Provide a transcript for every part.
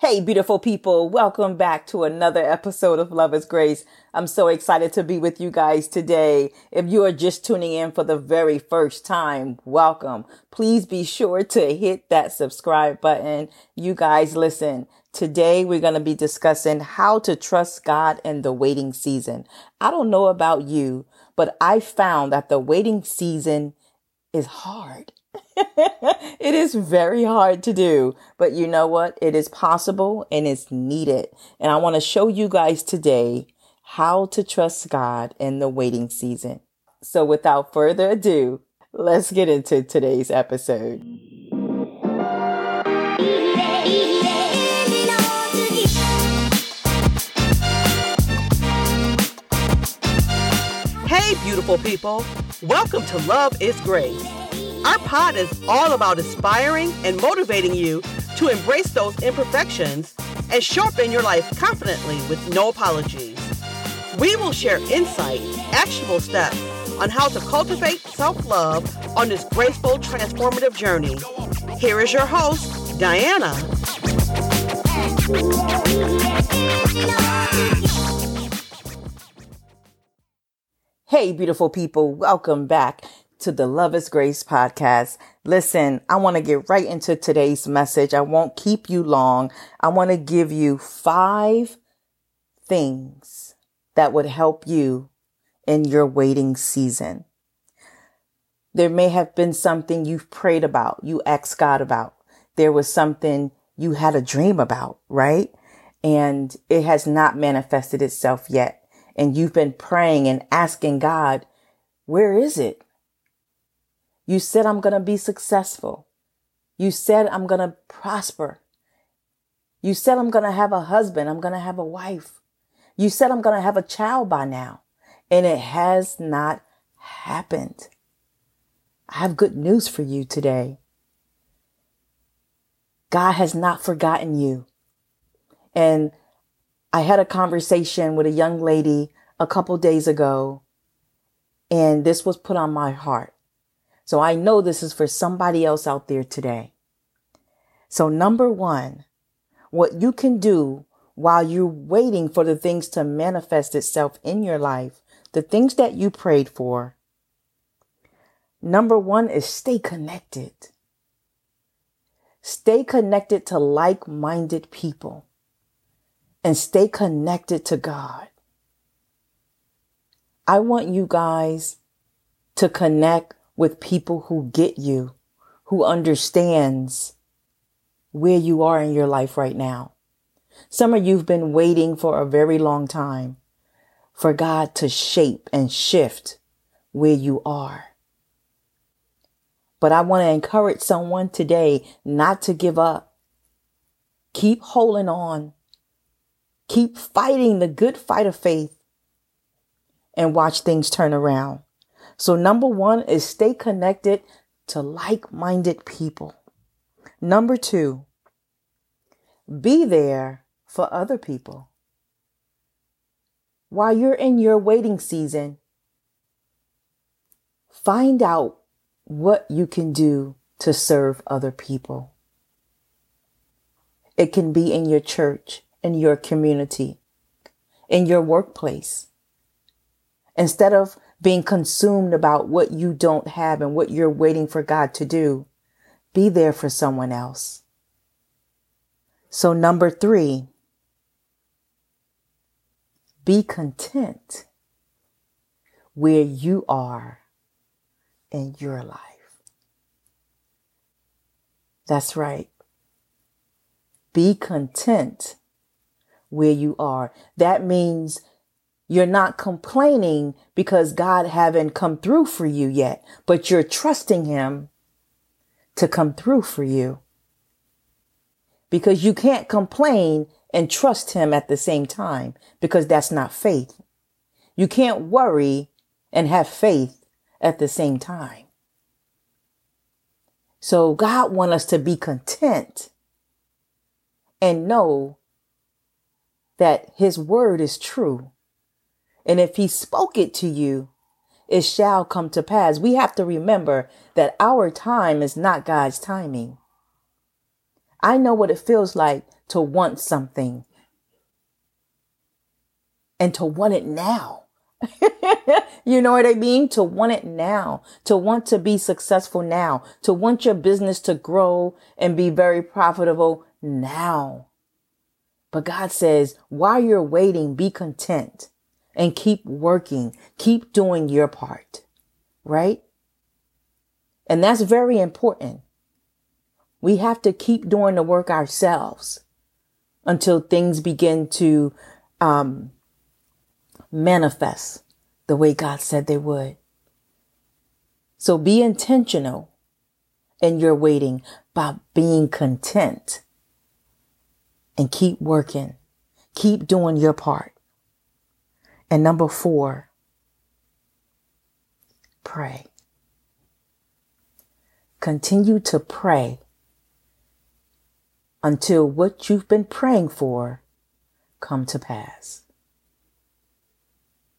Hey, beautiful people. Welcome back to another episode of Love is Grace. I'm so excited to be with you guys today. If you are just tuning in for the very first time, welcome. Please be sure to hit that subscribe button. You guys listen. Today we're going to be discussing how to trust God in the waiting season. I don't know about you, but I found that the waiting season is hard. it is very hard to do, but you know what? It is possible and it's needed. And I want to show you guys today how to trust God in the waiting season. So without further ado, let's get into today's episode. Hey, beautiful people. Welcome to Love is Grace our pod is all about inspiring and motivating you to embrace those imperfections and sharpen your life confidently with no apologies. We will share insight, actionable steps on how to cultivate self love on this graceful, transformative journey. Here is your host, Diana. Hey, beautiful people, welcome back to the Love is Grace podcast. Listen, I want to get right into today's message. I won't keep you long. I want to give you five things that would help you in your waiting season. There may have been something you've prayed about, you asked God about. There was something you had a dream about, right? And it has not manifested itself yet. And you've been praying and asking God, where is it? You said I'm going to be successful. You said I'm going to prosper. You said I'm going to have a husband. I'm going to have a wife. You said I'm going to have a child by now. And it has not happened. I have good news for you today. God has not forgotten you. And I had a conversation with a young lady a couple days ago, and this was put on my heart. So I know this is for somebody else out there today. So number one, what you can do while you're waiting for the things to manifest itself in your life, the things that you prayed for. Number one is stay connected. Stay connected to like-minded people and stay connected to God. I want you guys to connect with people who get you, who understands where you are in your life right now. Some of you've been waiting for a very long time for God to shape and shift where you are. But I want to encourage someone today not to give up. Keep holding on. Keep fighting the good fight of faith and watch things turn around. So number one is stay connected to like-minded people. Number two, be there for other people. While you're in your waiting season, find out what you can do to serve other people. It can be in your church, in your community, in your workplace. Instead of being consumed about what you don't have and what you're waiting for God to do. Be there for someone else. So number three, be content where you are in your life. That's right. Be content where you are. That means you're not complaining because God haven't come through for you yet, but you're trusting him to come through for you. Because you can't complain and trust him at the same time because that's not faith. You can't worry and have faith at the same time. So God wants us to be content and know that his word is true and if he spoke it to you, it shall come to pass. We have to remember that our time is not God's timing. I know what it feels like to want something and to want it now. you know what I mean? To want it now, to want to be successful now, to want your business to grow and be very profitable now. But God says, while you're waiting, be content and keep working, keep doing your part, right? And that's very important. We have to keep doing the work ourselves until things begin to um, manifest the way God said they would. So be intentional in your waiting by being content and keep working. Keep doing your part. And number four, pray. Continue to pray until what you've been praying for come to pass.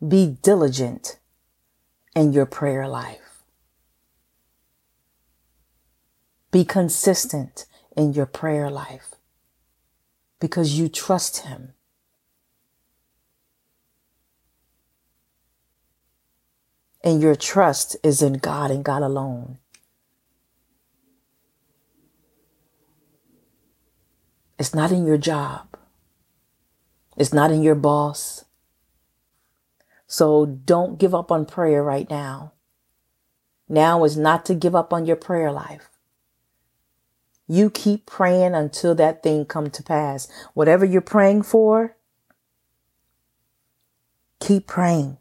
Be diligent in your prayer life. Be consistent in your prayer life because you trust Him. And your trust is in God and God alone. It's not in your job. It's not in your boss. So don't give up on prayer right now. Now is not to give up on your prayer life. You keep praying until that thing come to pass. Whatever you're praying for, keep praying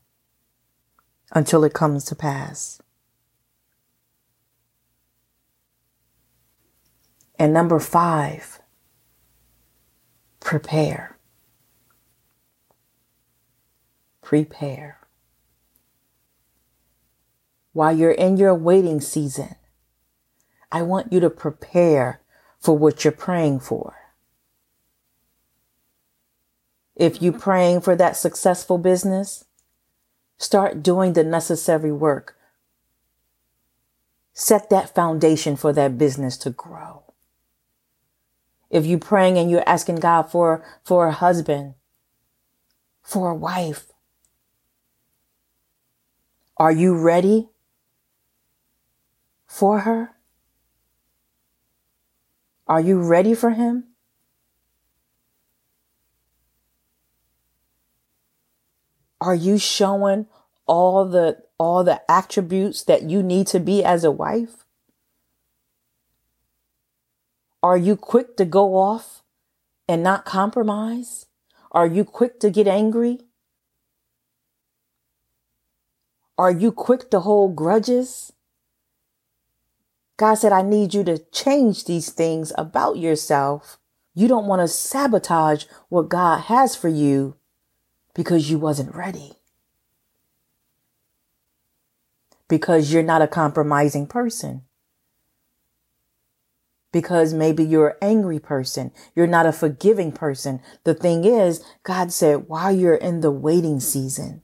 until it comes to pass. And number five, prepare. Prepare. While you're in your waiting season, I want you to prepare for what you're praying for. If you're mm-hmm. praying for that successful business, start doing the necessary work. Set that foundation for that business to grow. If you're praying and you're asking God for, for a husband, for a wife, are you ready for her? Are you ready for him? Are you showing all the all the attributes that you need to be as a wife? Are you quick to go off and not compromise? Are you quick to get angry? Are you quick to hold grudges? God said, I need you to change these things about yourself. You don't want to sabotage what God has for you because you wasn't ready. Because you're not a compromising person because maybe you're an angry person. You're not a forgiving person. The thing is, God said, while you're in the waiting season,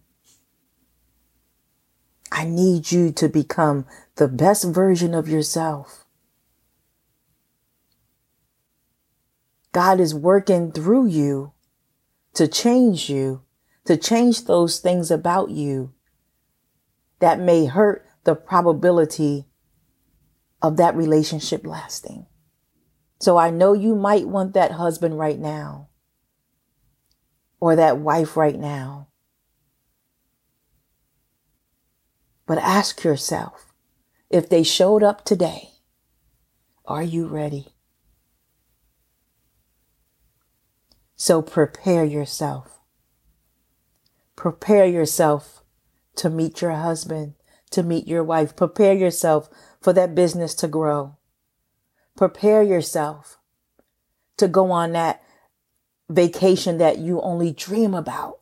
I need you to become the best version of yourself. God is working through you to change you, to change those things about you that may hurt the probability of that relationship lasting. So I know you might want that husband right now or that wife right now. But ask yourself if they showed up today, are you ready? So prepare yourself. Prepare yourself to meet your husband, to meet your wife. Prepare yourself for that business to grow. Prepare yourself to go on that vacation that you only dream about.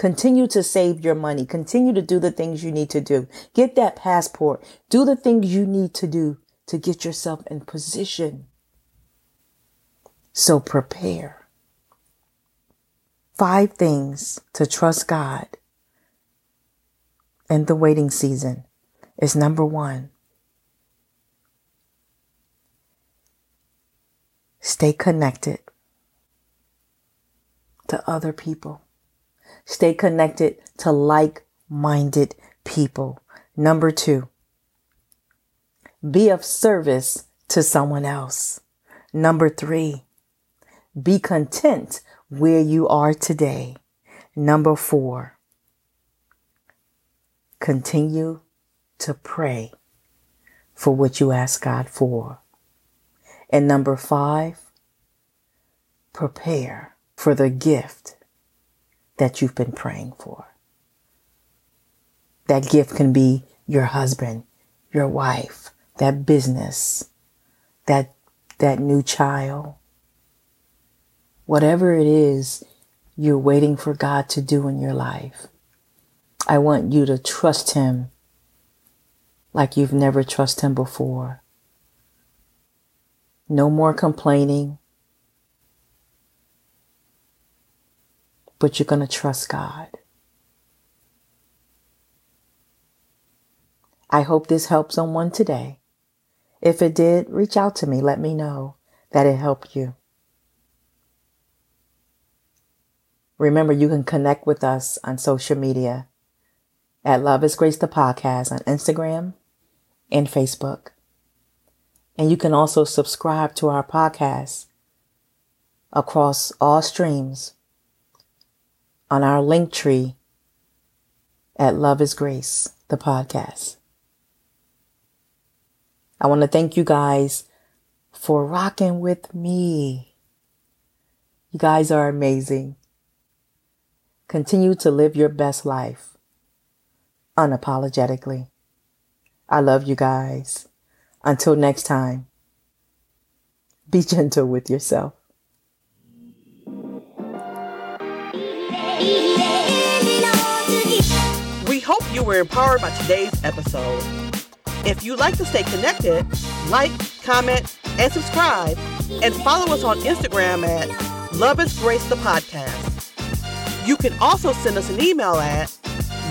Continue to save your money. Continue to do the things you need to do. Get that passport. Do the things you need to do to get yourself in position. So prepare. Five things to trust God in the waiting season is number one, Stay connected to other people. Stay connected to like minded people. Number two, be of service to someone else. Number three, be content where you are today. Number four, continue to pray for what you ask God for. And number five, prepare for the gift that you've been praying for. That gift can be your husband, your wife, that business, that, that new child. Whatever it is you're waiting for God to do in your life, I want you to trust Him like you've never trusted Him before. No more complaining, but you're going to trust God. I hope this helped someone today. If it did, reach out to me. Let me know that it helped you. Remember, you can connect with us on social media at Love is Grace the Podcast on Instagram and Facebook. And you can also subscribe to our podcast across all streams on our link tree at Love is Grace, the podcast. I want to thank you guys for rocking with me. You guys are amazing. Continue to live your best life unapologetically. I love you guys. Until next time, be gentle with yourself. You were empowered by today's episode. If you'd like to stay connected, like, comment, and subscribe, and follow us on Instagram at Love is Grace the Podcast. You can also send us an email at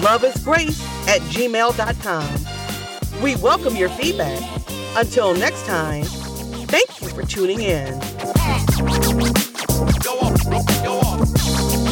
loveisgrace at gmail.com. We welcome your feedback. Until next time, thank you for tuning in. Go on, go on.